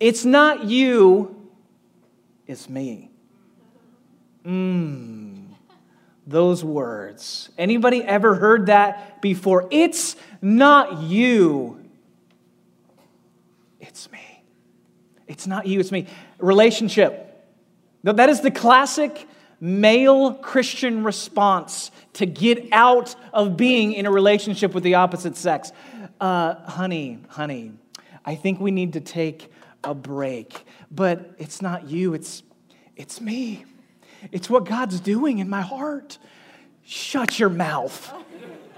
It's not you, it's me. Mmm. Those words. Anybody ever heard that before? It's not you, it's me. It's not you, it's me. Relationship. That is the classic male Christian response to get out of being in a relationship with the opposite sex. Uh, honey, honey, I think we need to take a break. But it's not you, it's, it's me. It's what God's doing in my heart. Shut your mouth.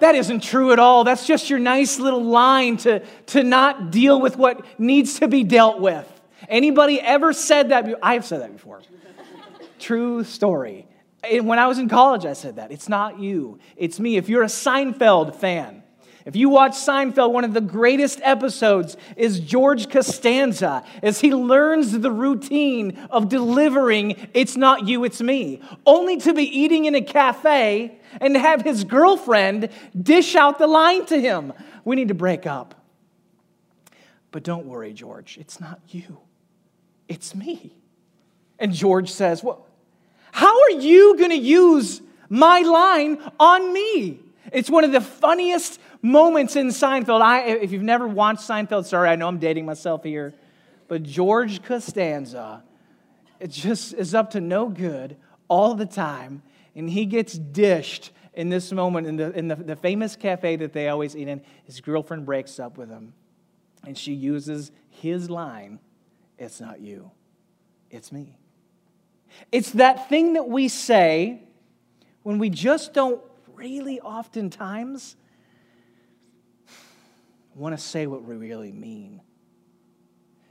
That isn't true at all. That's just your nice little line to, to not deal with what needs to be dealt with. Anybody ever said that? I've said that before. True story. When I was in college, I said that. It's not you, it's me. If you're a Seinfeld fan, if you watch Seinfeld, one of the greatest episodes is George Costanza as he learns the routine of delivering, it's not you, it's me, only to be eating in a cafe and have his girlfriend dish out the line to him. We need to break up. But don't worry, George, it's not you, it's me. And George says, Well, how are you going to use my line on me? It's one of the funniest moments in Seinfeld. I, if you've never watched Seinfeld, sorry, I know I'm dating myself here, but George Costanza, it just is up to no good all the time, and he gets dished in this moment in the, in the, the famous cafe that they always eat in. His girlfriend breaks up with him, and she uses his line It's not you, it's me. It's that thing that we say when we just don't really oftentimes want to say what we really mean.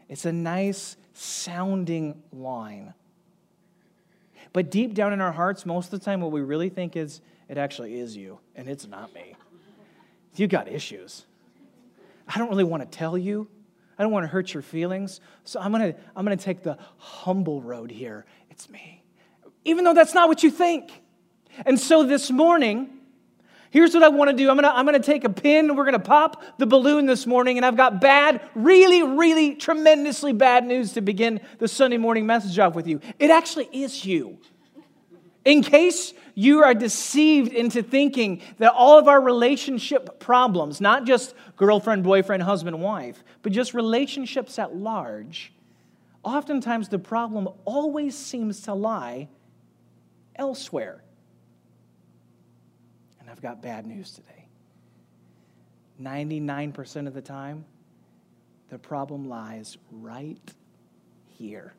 It's a nice sounding line. But deep down in our hearts, most of the time, what we really think is, it actually is you, and it's not me. You got issues. I don't really want to tell you. I don't want to hurt your feelings. So I'm going to I'm going to take the humble road here. It's me. Even though that's not what you think. And so this morning, Here's what I want to do I'm going to, I'm going to take a pin, we're going to pop the balloon this morning, and I've got bad, really, really tremendously bad news to begin the Sunday morning message off with you. It actually is you. In case you are deceived into thinking that all of our relationship problems, not just girlfriend, boyfriend, husband, wife, but just relationships at large, oftentimes the problem always seems to lie elsewhere. I've got bad news today. 99% of the time, the problem lies right here.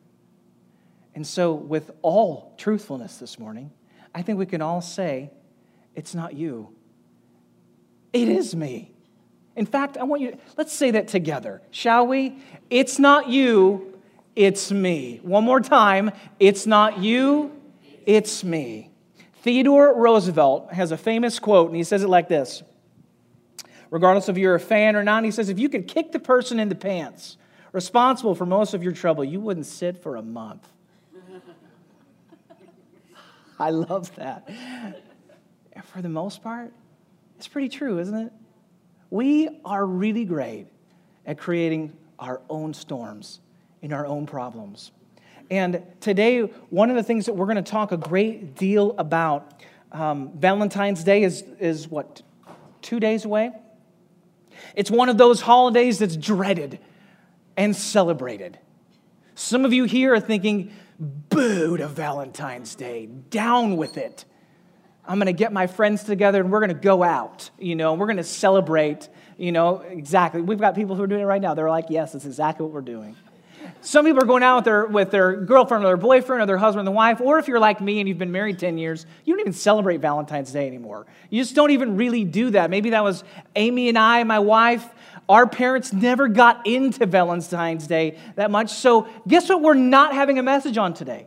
And so, with all truthfulness this morning, I think we can all say, It's not you, it is me. In fact, I want you, let's say that together, shall we? It's not you, it's me. One more time, it's not you, it's me. Theodore Roosevelt has a famous quote, and he says it like this Regardless if you're a fan or not, he says, if you could kick the person in the pants responsible for most of your trouble, you wouldn't sit for a month. I love that. For the most part, it's pretty true, isn't it? We are really great at creating our own storms in our own problems. And today, one of the things that we're going to talk a great deal about, um, Valentine's Day is, is what, two days away? It's one of those holidays that's dreaded and celebrated. Some of you here are thinking, boo to Valentine's Day, down with it. I'm going to get my friends together and we're going to go out, you know, we're going to celebrate, you know, exactly. We've got people who are doing it right now. They're like, yes, that's exactly what we're doing. Some people are going out with their, with their girlfriend or their boyfriend or their husband or wife, or if you're like me and you've been married 10 years, you don't even celebrate Valentine's Day anymore. You just don't even really do that. Maybe that was Amy and I, my wife. Our parents never got into Valentine's Day that much. So, guess what? We're not having a message on today.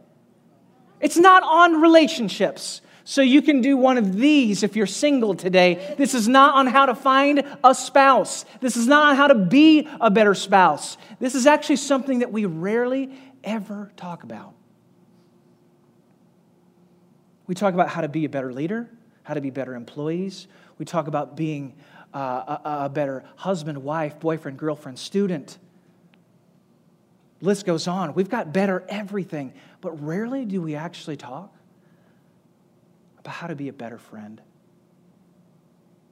It's not on relationships. So you can do one of these if you're single today. This is not on how to find a spouse. This is not on how to be a better spouse. This is actually something that we rarely ever talk about. We talk about how to be a better leader, how to be better employees. We talk about being uh, a, a better husband, wife, boyfriend, girlfriend, student. list goes on. We've got better everything, but rarely do we actually talk how to be a better friend.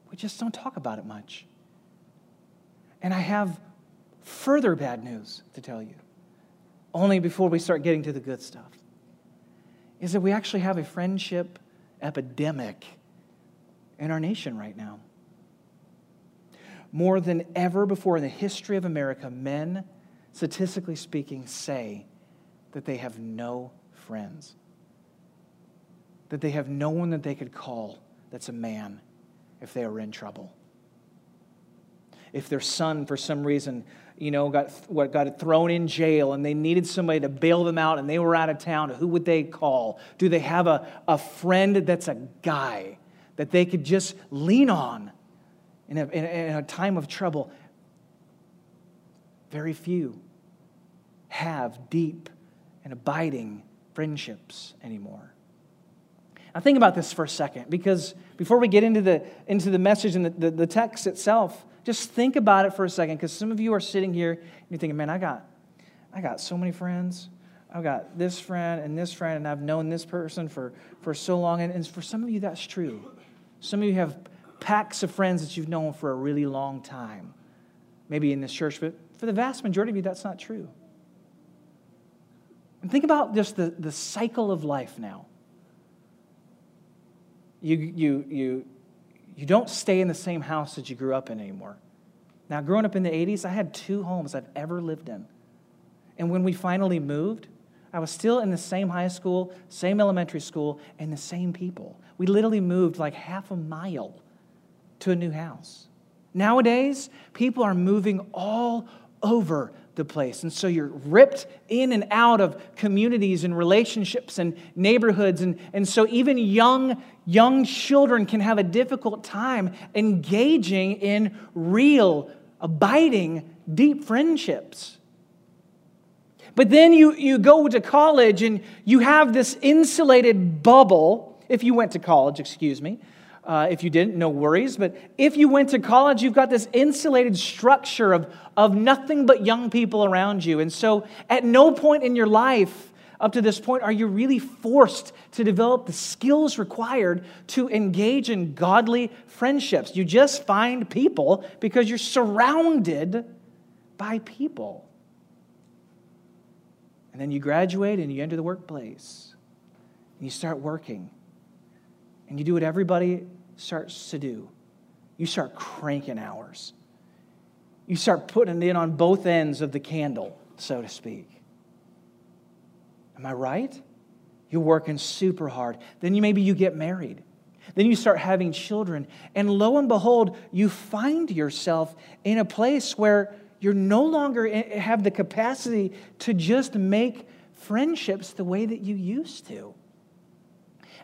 We just don't talk about it much. And I have further bad news to tell you, only before we start getting to the good stuff, is that we actually have a friendship epidemic in our nation right now. More than ever before in the history of America, men, statistically speaking, say that they have no friends, that they have no one that they could call that's a man if they are in trouble. If their son, for some reason, you know, got, what, got thrown in jail and they needed somebody to bail them out and they were out of town, who would they call? Do they have a, a friend that's a guy that they could just lean on in a, in a, in a time of trouble? Very few have deep and abiding friendships anymore. Now, think about this for a second, because before we get into the, into the message and the, the, the text itself, just think about it for a second, because some of you are sitting here and you're thinking, man, I got, I got so many friends. I've got this friend and this friend, and I've known this person for, for so long. And, and for some of you, that's true. Some of you have packs of friends that you've known for a really long time, maybe in this church, but for the vast majority of you, that's not true. And think about just the, the cycle of life now you, you, you, you don't stay in the same house that you grew up in anymore. Now, growing up in the 80s, I had two homes I've ever lived in. And when we finally moved, I was still in the same high school, same elementary school, and the same people. We literally moved like half a mile to a new house. Nowadays, people are moving all over the place. And so you're ripped in and out of communities and relationships and neighborhoods. And, and so even young, young children can have a difficult time engaging in real, abiding, deep friendships. But then you, you go to college and you have this insulated bubble, if you went to college, excuse me, uh, if you didn't, no worries. But if you went to college, you've got this insulated structure of, of nothing but young people around you. And so at no point in your life up to this point are you really forced to develop the skills required to engage in godly friendships. You just find people because you're surrounded by people. And then you graduate and you enter the workplace. And you start working. And you do what everybody starts to do. You start cranking hours. You start putting it in on both ends of the candle, so to speak. Am I right? You're working super hard. Then you, maybe you get married. Then you start having children. And lo and behold, you find yourself in a place where you're no longer have the capacity to just make friendships the way that you used to.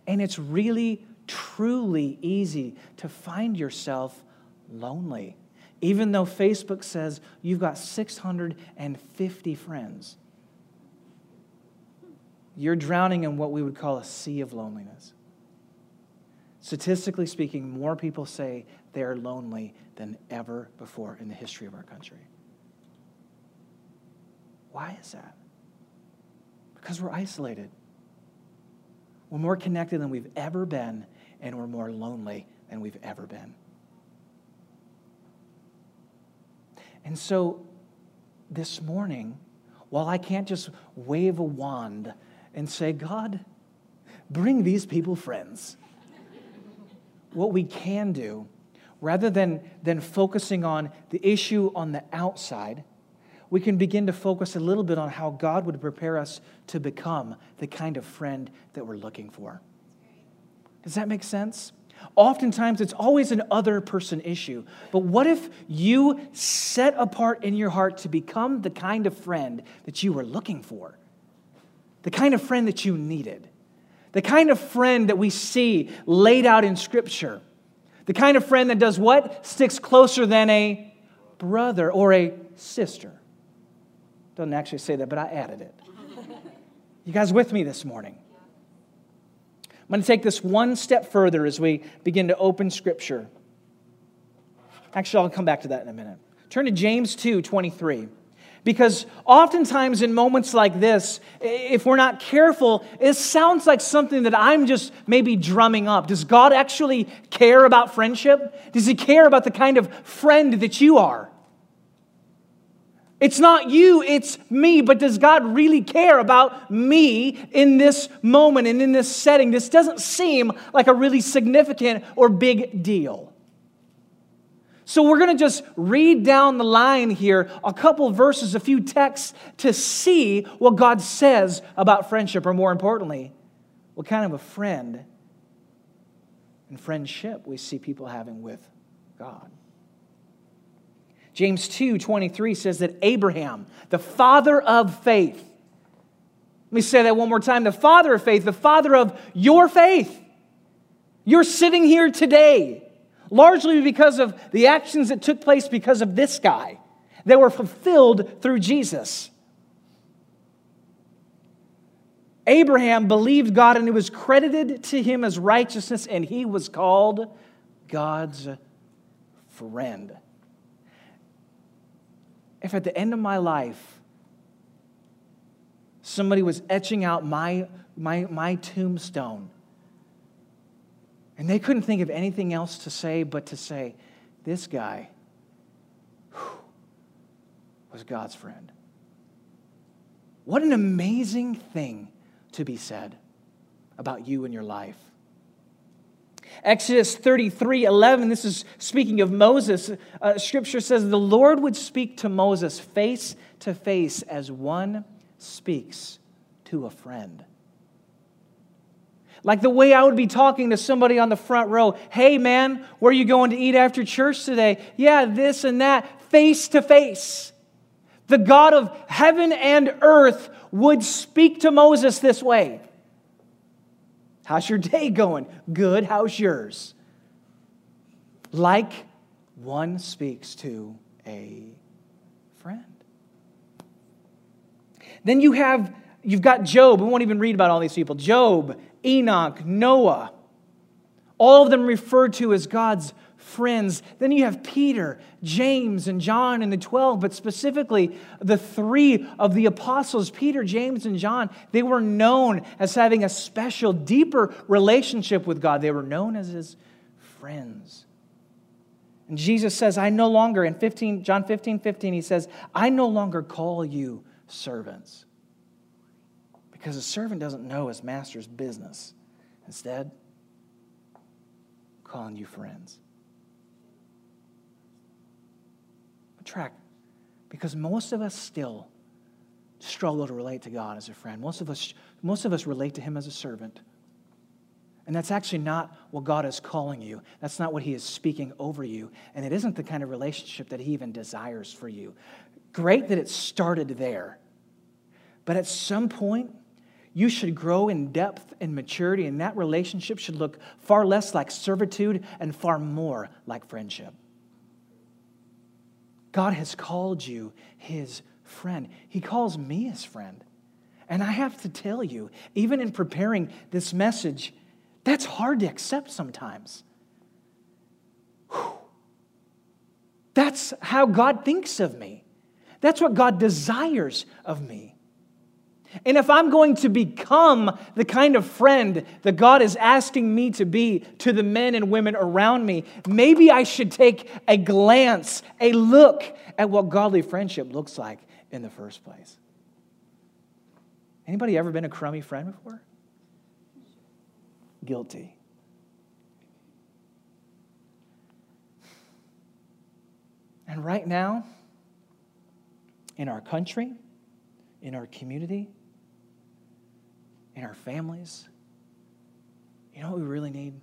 And it's really truly easy to find yourself lonely. Even though Facebook says you've got 650 friends, you're drowning in what we would call a sea of loneliness. Statistically speaking, more people say they are lonely than ever before in the history of our country. Why is that? Because we're isolated. We're more connected than we've ever been, and we're more lonely than we've ever been. And so this morning, while I can't just wave a wand and say, God, bring these people friends, what we can do, rather than, than focusing on the issue on the outside, we can begin to focus a little bit on how God would prepare us to become the kind of friend that we're looking for. Does that make sense? Oftentimes, it's always an other person issue. But what if you set apart in your heart to become the kind of friend that you were looking for? The kind of friend that you needed? The kind of friend that we see laid out in Scripture? The kind of friend that does what? Sticks closer than a brother or a sister. Doesn't actually say that, but I added it. You guys with me this morning? I'm going to take this one step further as we begin to open Scripture. Actually, I'll come back to that in a minute. Turn to James 2 23. Because oftentimes in moments like this, if we're not careful, it sounds like something that I'm just maybe drumming up. Does God actually care about friendship? Does He care about the kind of friend that you are? It's not you, it's me, but does God really care about me in this moment and in this setting? This doesn't seem like a really significant or big deal. So we're going to just read down the line here, a couple verses, a few texts to see what God says about friendship, or more importantly, what kind of a friend and friendship we see people having with God. James 2 23 says that Abraham, the father of faith, let me say that one more time the father of faith, the father of your faith. You're sitting here today largely because of the actions that took place because of this guy that were fulfilled through Jesus. Abraham believed God and it was credited to him as righteousness, and he was called God's friend. If at the end of my life, somebody was etching out my, my, my tombstone and they couldn't think of anything else to say but to say, this guy whew, was God's friend. What an amazing thing to be said about you and your life. Exodus 33 11, this is speaking of Moses. Uh, scripture says, The Lord would speak to Moses face to face as one speaks to a friend. Like the way I would be talking to somebody on the front row Hey, man, where are you going to eat after church today? Yeah, this and that, face to face. The God of heaven and earth would speak to Moses this way How's your day going? Good. How's yours? Like one speaks to a friend. Then you have you've got Job. We won't even read about all these people. Job Enoch, Noah, all of them referred to as God's friends. Then you have Peter, James, and John and the 12, but specifically the three of the apostles, Peter, James, and John, they were known as having a special, deeper relationship with God. They were known as his friends. And Jesus says, I no longer, in 15, John 15, 15, he says, I no longer call you servants because a servant doesn't know his master's business. Instead, I'm calling you friends. Track, because most of us still struggle to relate to God as a friend. Most of us, most of us relate to Him as a servant. And that's actually not what God is calling you. That's not what He is speaking over you. And it isn't the kind of relationship that He even desires for you. Great that it started there. But at some point, you should grow in depth and maturity, and that relationship should look far less like servitude and far more like friendship. God has called you his friend. He calls me his friend. And I have to tell you, even in preparing this message, that's hard to accept sometimes. Whew. That's how God thinks of me. That's what God desires of me. And if I'm going to become the kind of friend that God is asking me to be to the men and women around me, maybe I should take a glance, a look at what godly friendship looks like in the first place. Anybody ever been a crummy friend before? Guilty. And right now, in our country, in our community, in our families. You know what we really need?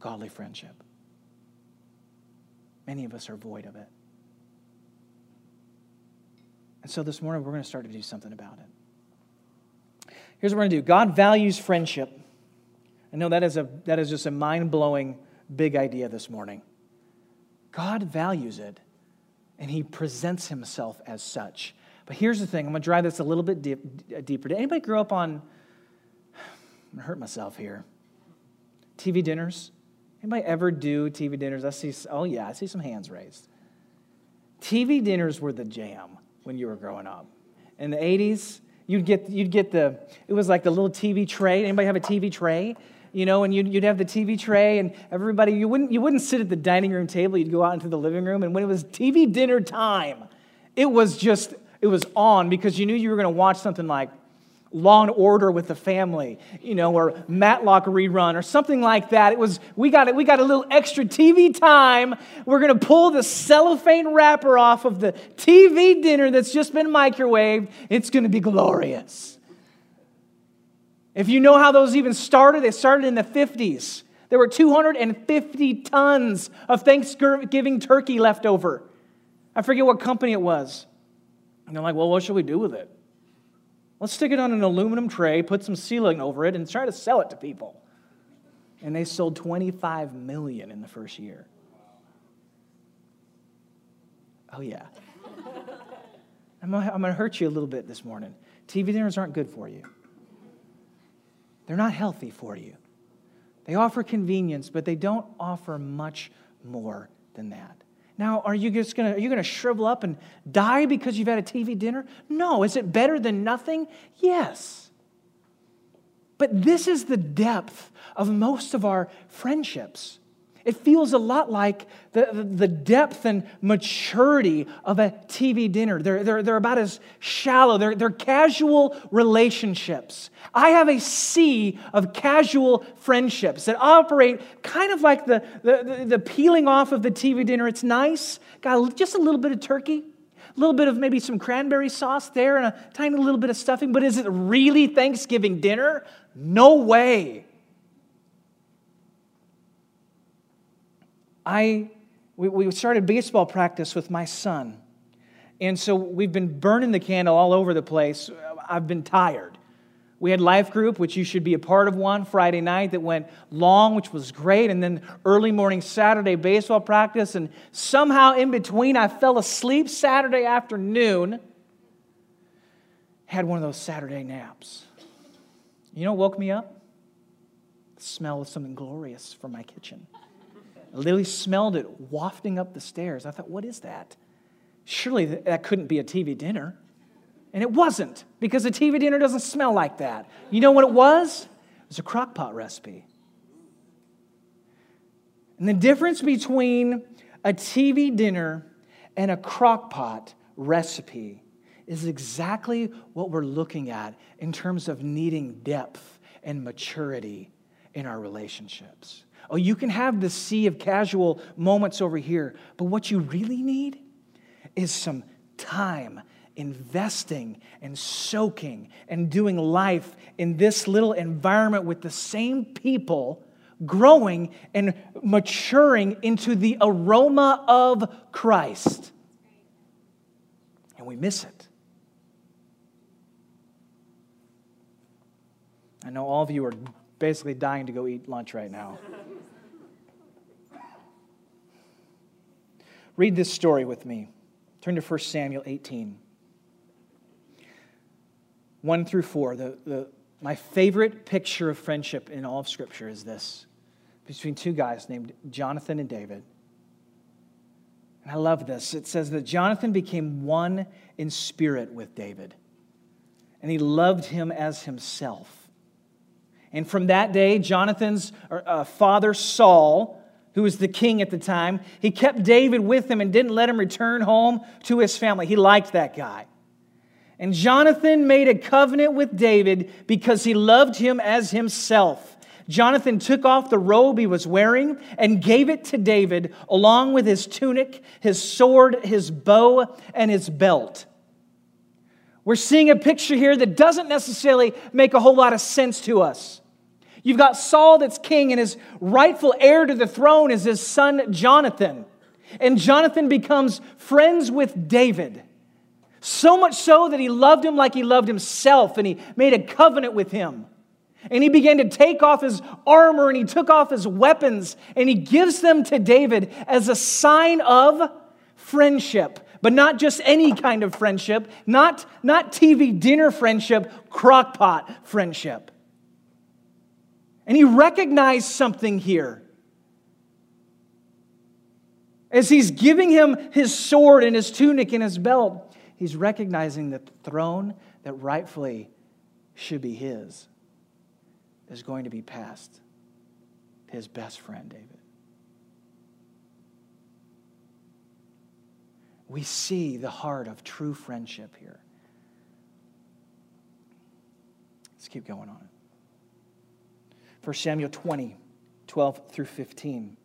Godly friendship. Many of us are void of it. And so this morning, we're going to start to do something about it. Here's what we're going to do God values friendship. I know that is, a, that is just a mind blowing big idea this morning. God values it, and He presents Himself as such. But here's the thing I'm going to drive this a little bit deep, deeper. Did anybody grow up on, I'm going to hurt myself here, TV dinners? Anybody ever do TV dinners? I see, oh yeah, I see some hands raised. TV dinners were the jam when you were growing up. In the 80s, you'd get, you'd get the, it was like the little TV tray. Anybody have a TV tray? You know, and you'd, you'd have the TV tray, and everybody, you wouldn't, you wouldn't sit at the dining room table, you'd go out into the living room, and when it was TV dinner time, it was just, it was on because you knew you were going to watch something like Law and Order with the family, you know, or Matlock rerun or something like that. It was we got it. We got a little extra TV time. We're gonna pull the cellophane wrapper off of the TV dinner that's just been microwaved. It's gonna be glorious. If you know how those even started, they started in the 50s. There were 250 tons of Thanksgiving turkey left over. I forget what company it was. And they're like, well, what should we do with it? Let's stick it on an aluminum tray, put some ceiling over it, and try to sell it to people. And they sold 25 million in the first year. Oh, yeah. I'm going to hurt you a little bit this morning. TV dinners aren't good for you, they're not healthy for you. They offer convenience, but they don't offer much more than that. Now, are you just gonna are you gonna shrivel up and die because you've had a TV dinner? No. Is it better than nothing? Yes. But this is the depth of most of our friendships. It feels a lot like the, the depth and maturity of a TV dinner. They're, they're, they're about as shallow, they're, they're casual relationships. I have a sea of casual friendships that operate kind of like the, the, the peeling off of the TV dinner. It's nice, got just a little bit of turkey, a little bit of maybe some cranberry sauce there, and a tiny little bit of stuffing. But is it really Thanksgiving dinner? No way. I, we, we started baseball practice with my son. And so we've been burning the candle all over the place. I've been tired. We had life group, which you should be a part of one Friday night that went long, which was great. And then early morning Saturday baseball practice. And somehow in between, I fell asleep Saturday afternoon. Had one of those Saturday naps. You know woke me up? The smell of something glorious from my kitchen. I literally smelled it wafting up the stairs. I thought, what is that? Surely that couldn't be a TV dinner. And it wasn't, because a TV dinner doesn't smell like that. You know what it was? It was a crock pot recipe. And the difference between a TV dinner and a crock pot recipe is exactly what we're looking at in terms of needing depth and maturity in our relationships. Oh, you can have the sea of casual moments over here, but what you really need is some time investing and soaking and doing life in this little environment with the same people, growing and maturing into the aroma of Christ. And we miss it. I know all of you are basically dying to go eat lunch right now. Read this story with me. Turn to 1 Samuel 18. 1 through 4. The, the, my favorite picture of friendship in all of Scripture is this between two guys named Jonathan and David. And I love this. It says that Jonathan became one in spirit with David, and he loved him as himself. And from that day, Jonathan's uh, father, Saul, who was the king at the time, he kept David with him and didn't let him return home to his family. He liked that guy. And Jonathan made a covenant with David because he loved him as himself. Jonathan took off the robe he was wearing and gave it to David, along with his tunic, his sword, his bow, and his belt. We're seeing a picture here that doesn't necessarily make a whole lot of sense to us. You've got Saul that's king, and his rightful heir to the throne is his son Jonathan. And Jonathan becomes friends with David. So much so that he loved him like he loved himself, and he made a covenant with him. And he began to take off his armor and he took off his weapons and he gives them to David as a sign of friendship. But not just any kind of friendship, not, not TV dinner friendship, crockpot friendship. And he recognized something here. As he's giving him his sword and his tunic and his belt, he's recognizing that the throne that rightfully should be his is going to be passed to his best friend, David. We see the heart of true friendship here. Let's keep going on. 1 Samuel 20, 12 through 15.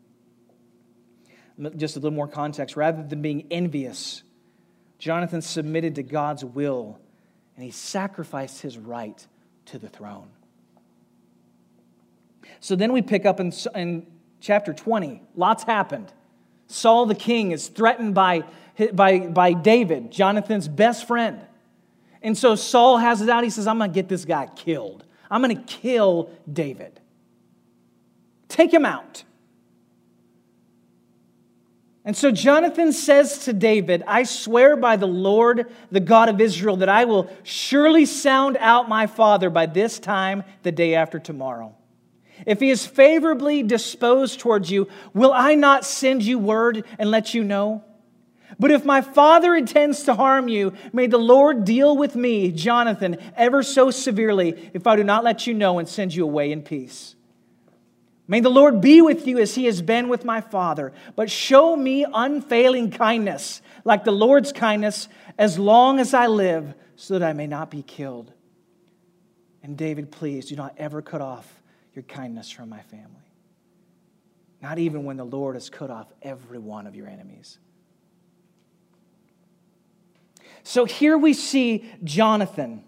Just a little more context. Rather than being envious, Jonathan submitted to God's will and he sacrificed his right to the throne. So then we pick up in, in chapter 20. Lots happened. Saul the king is threatened by, by, by David, Jonathan's best friend. And so Saul has it out. He says, I'm going to get this guy killed. I'm going to kill David. Take him out. And so Jonathan says to David, I swear by the Lord, the God of Israel, that I will surely sound out my father by this time the day after tomorrow. If he is favorably disposed towards you, will I not send you word and let you know? But if my father intends to harm you, may the Lord deal with me, Jonathan, ever so severely, if I do not let you know and send you away in peace. May the Lord be with you as he has been with my father, but show me unfailing kindness, like the Lord's kindness, as long as I live, so that I may not be killed. And David, please do not ever cut off your kindness from my family. Not even when the Lord has cut off every one of your enemies. So here we see Jonathan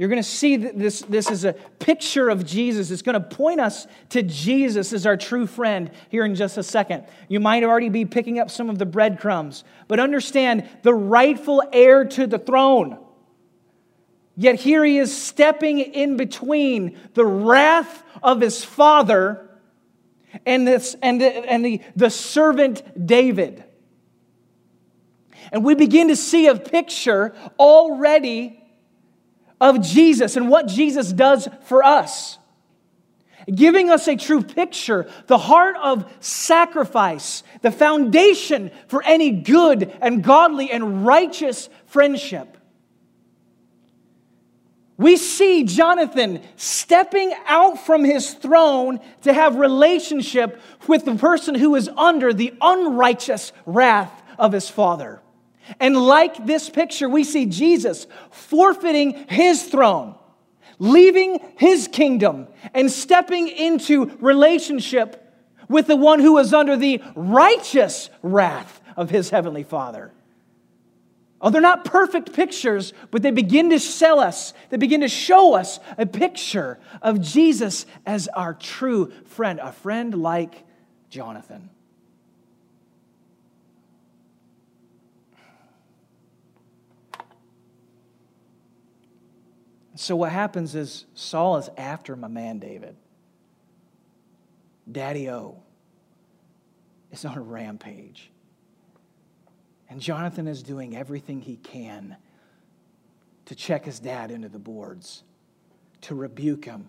you're going to see that this, this is a picture of Jesus. It's going to point us to Jesus as our true friend here in just a second. You might already be picking up some of the breadcrumbs, but understand the rightful heir to the throne. Yet here he is stepping in between the wrath of his father and, this, and, the, and the, the servant David. And we begin to see a picture already of Jesus and what Jesus does for us. Giving us a true picture, the heart of sacrifice, the foundation for any good and godly and righteous friendship. We see Jonathan stepping out from his throne to have relationship with the person who is under the unrighteous wrath of his father. And like this picture, we see Jesus forfeiting his throne, leaving his kingdom, and stepping into relationship with the one who is under the righteous wrath of his heavenly Father. Oh, they're not perfect pictures, but they begin to sell us, they begin to show us a picture of Jesus as our true friend, a friend like Jonathan. So what happens is Saul is after my man David. Daddy O is on a rampage. And Jonathan is doing everything he can to check his dad into the boards, to rebuke him,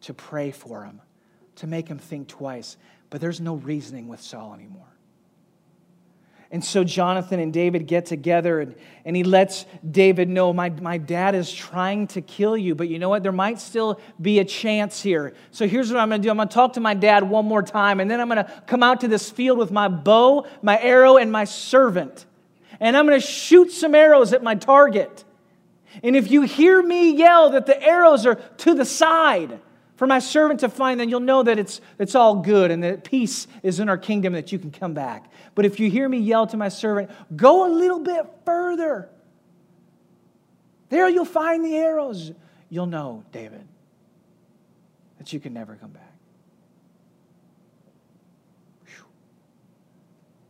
to pray for him, to make him think twice. But there's no reasoning with Saul anymore. And so Jonathan and David get together and, and he lets David know, my, my dad is trying to kill you, but you know what? There might still be a chance here. So here's what I'm going to do I'm going to talk to my dad one more time, and then I'm going to come out to this field with my bow, my arrow, and my servant. And I'm going to shoot some arrows at my target. And if you hear me yell that the arrows are to the side, for my servant to find, then you'll know that it's, it's all good and that peace is in our kingdom, that you can come back. But if you hear me yell to my servant, go a little bit further. There you'll find the arrows. You'll know, David, that you can never come back.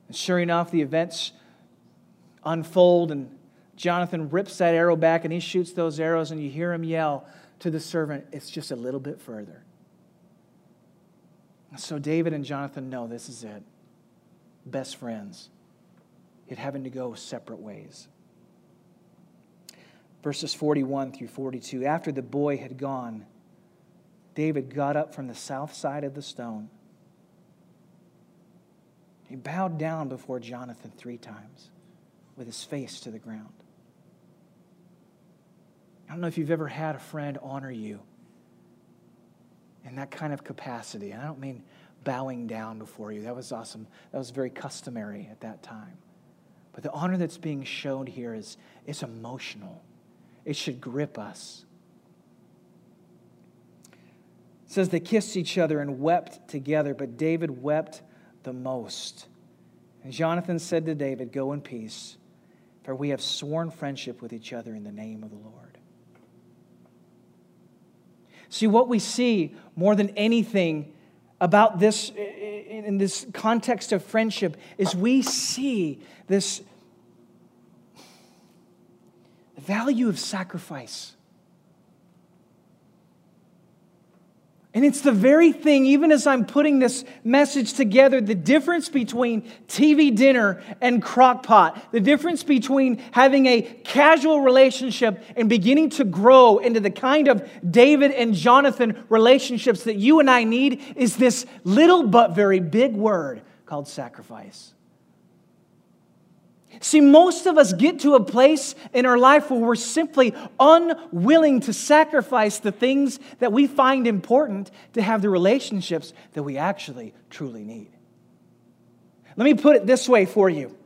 And sure enough, the events unfold, and Jonathan rips that arrow back and he shoots those arrows, and you hear him yell, to the servant, it's just a little bit further. So David and Jonathan know this is it. Best friends, yet having to go separate ways. Verses 41 through 42. After the boy had gone, David got up from the south side of the stone. He bowed down before Jonathan three times with his face to the ground. I don't know if you've ever had a friend honor you in that kind of capacity. And I don't mean bowing down before you. That was awesome. That was very customary at that time. But the honor that's being shown here is, is emotional. It should grip us. It says they kissed each other and wept together, but David wept the most. And Jonathan said to David, Go in peace, for we have sworn friendship with each other in the name of the Lord. See, what we see more than anything about this, in this context of friendship, is we see this value of sacrifice. And it's the very thing, even as I'm putting this message together, the difference between TV dinner and crock pot, the difference between having a casual relationship and beginning to grow into the kind of David and Jonathan relationships that you and I need is this little but very big word called sacrifice. See, most of us get to a place in our life where we're simply unwilling to sacrifice the things that we find important to have the relationships that we actually truly need. Let me put it this way for you.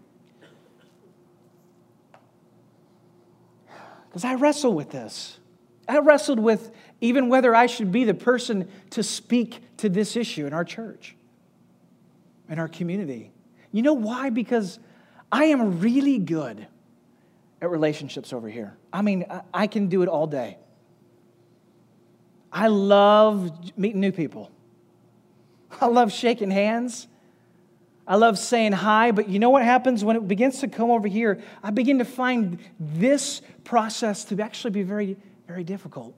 Because I wrestle with this. I wrestled with even whether I should be the person to speak to this issue in our church, in our community. You know why? Because I am really good at relationships over here. I mean, I can do it all day. I love meeting new people. I love shaking hands. I love saying hi, but you know what happens when it begins to come over here? I begin to find this process to actually be very, very difficult.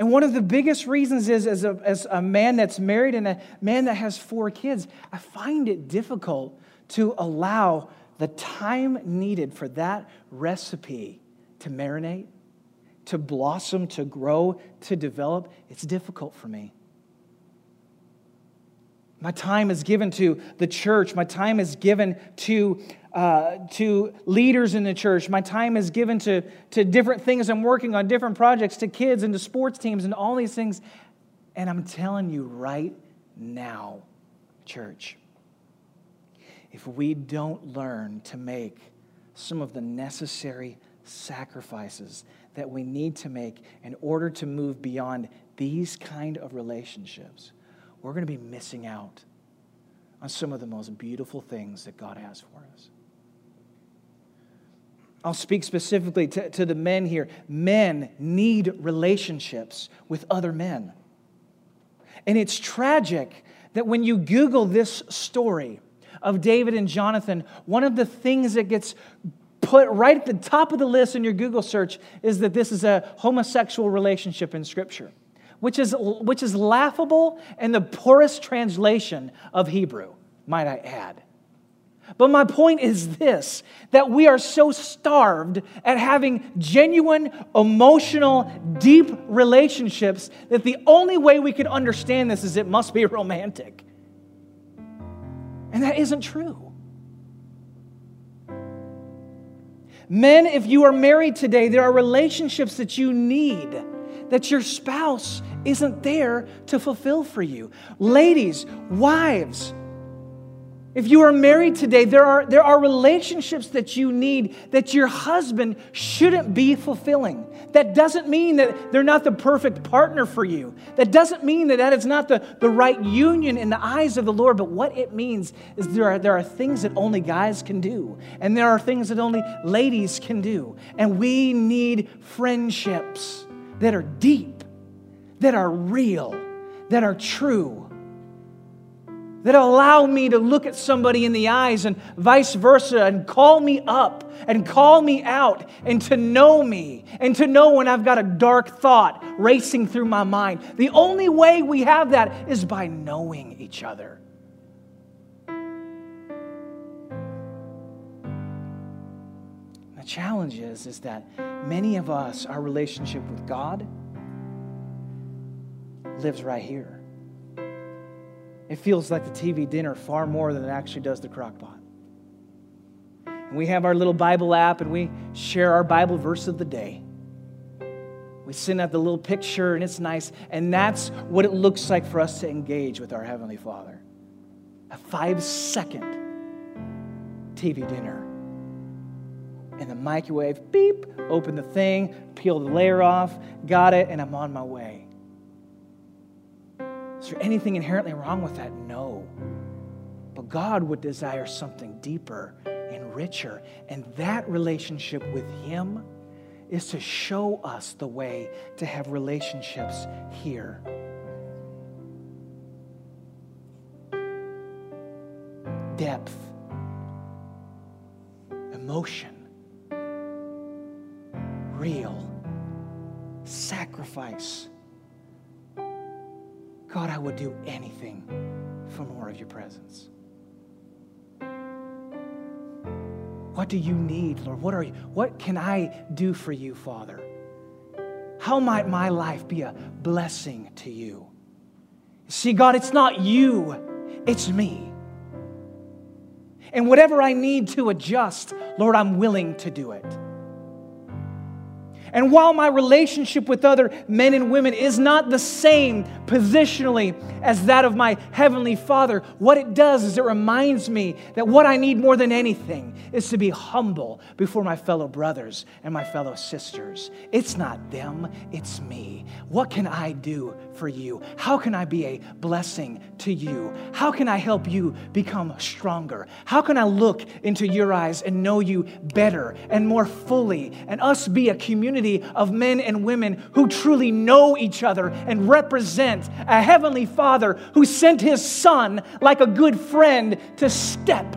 And one of the biggest reasons is as a, as a man that's married and a man that has four kids, I find it difficult to allow the time needed for that recipe to marinate, to blossom, to grow, to develop. It's difficult for me. My time is given to the church. My time is given to uh, to leaders in the church. My time is given to, to different things I'm working on, different projects, to kids and to sports teams and all these things. And I'm telling you right now, church, if we don't learn to make some of the necessary sacrifices that we need to make in order to move beyond these kind of relationships, we're going to be missing out on some of the most beautiful things that God has for us. I'll speak specifically to, to the men here. Men need relationships with other men. And it's tragic that when you Google this story of David and Jonathan, one of the things that gets put right at the top of the list in your Google search is that this is a homosexual relationship in Scripture, which is, which is laughable and the poorest translation of Hebrew, might I add. But my point is this that we are so starved at having genuine, emotional, deep relationships that the only way we can understand this is it must be romantic. And that isn't true. Men, if you are married today, there are relationships that you need that your spouse isn't there to fulfill for you. Ladies, wives, if you are married today, there are, there are relationships that you need that your husband shouldn't be fulfilling. That doesn't mean that they're not the perfect partner for you. That doesn't mean that that is not the, the right union in the eyes of the Lord. But what it means is there are, there are things that only guys can do, and there are things that only ladies can do. And we need friendships that are deep, that are real, that are true that allow me to look at somebody in the eyes and vice versa and call me up and call me out and to know me and to know when I've got a dark thought racing through my mind. The only way we have that is by knowing each other. The challenge is, is that many of us, our relationship with God, lives right here. It feels like the TV dinner far more than it actually does the crock pot. And we have our little Bible app and we share our Bible verse of the day. We send out the little picture and it's nice. And that's what it looks like for us to engage with our Heavenly Father. A five second TV dinner. In the microwave, beep, open the thing, peel the layer off, got it, and I'm on my way. Is there anything inherently wrong with that? No. But God would desire something deeper and richer. And that relationship with Him is to show us the way to have relationships here. Depth, emotion, real, sacrifice. God, I would do anything for more of your presence. What do you need, Lord? What are you, what can I do for you, Father? How might my life be a blessing to you? See, God, it's not you, it's me. And whatever I need to adjust, Lord, I'm willing to do it. And while my relationship with other men and women is not the same positionally as that of my Heavenly Father, what it does is it reminds me that what I need more than anything is to be humble before my fellow brothers and my fellow sisters. It's not them, it's me. What can I do for you? How can I be a blessing to you? How can I help you become stronger? How can I look into your eyes and know you better and more fully and us be a community? of men and women who truly know each other and represent a heavenly Father who sent his Son like a good friend to step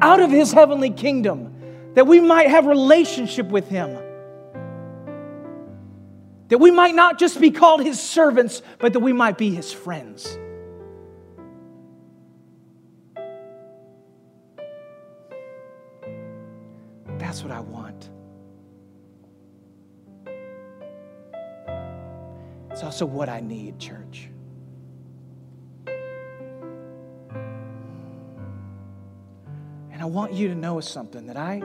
out of his heavenly kingdom that we might have relationship with him that we might not just be called his servants but that we might be his friends that's what i want It's also what I need, church. And I want you to know something that I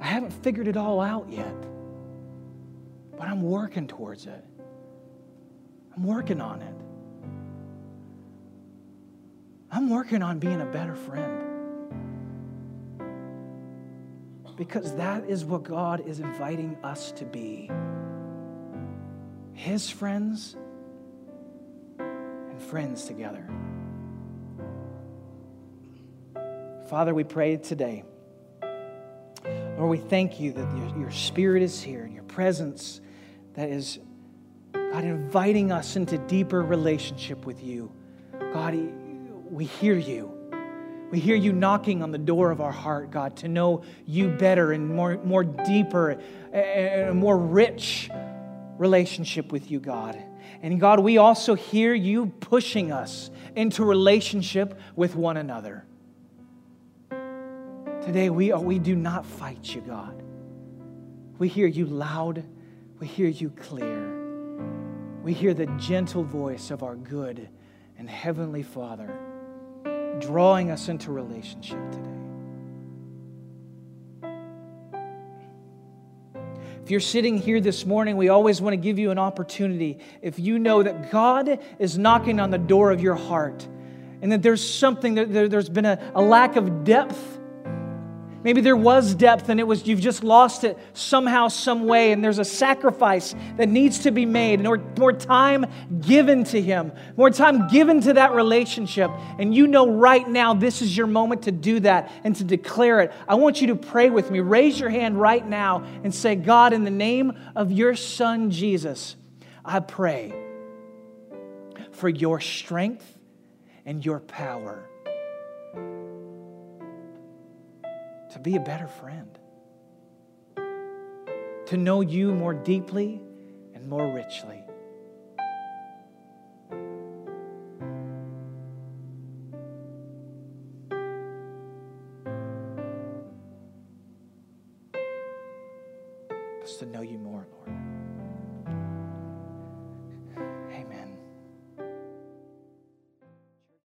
I haven't figured it all out yet. But I'm working towards it. I'm working on it. I'm working on being a better friend. Because that is what God is inviting us to be his friends and friends together. Father, we pray today. Lord, we thank you that your, your Spirit is here and your presence that is, God, inviting us into deeper relationship with you. God, we hear you. We hear you knocking on the door of our heart, God, to know you better and more, more deeper and more rich relationship with you, God. And God, we also hear you pushing us into relationship with one another. Today, we, are, we do not fight you, God. We hear you loud, we hear you clear. We hear the gentle voice of our good and heavenly Father drawing us into relationship today. If you're sitting here this morning, we always want to give you an opportunity. If you know that God is knocking on the door of your heart and that there's something, that there's been a, a lack of depth Maybe there was depth and it was you've just lost it somehow, some way, and there's a sacrifice that needs to be made, more, more time given to Him, more time given to that relationship. And you know right now this is your moment to do that and to declare it. I want you to pray with me. Raise your hand right now and say, God, in the name of your Son Jesus, I pray for your strength and your power to be a better friend, to know you more deeply and more richly. To know you.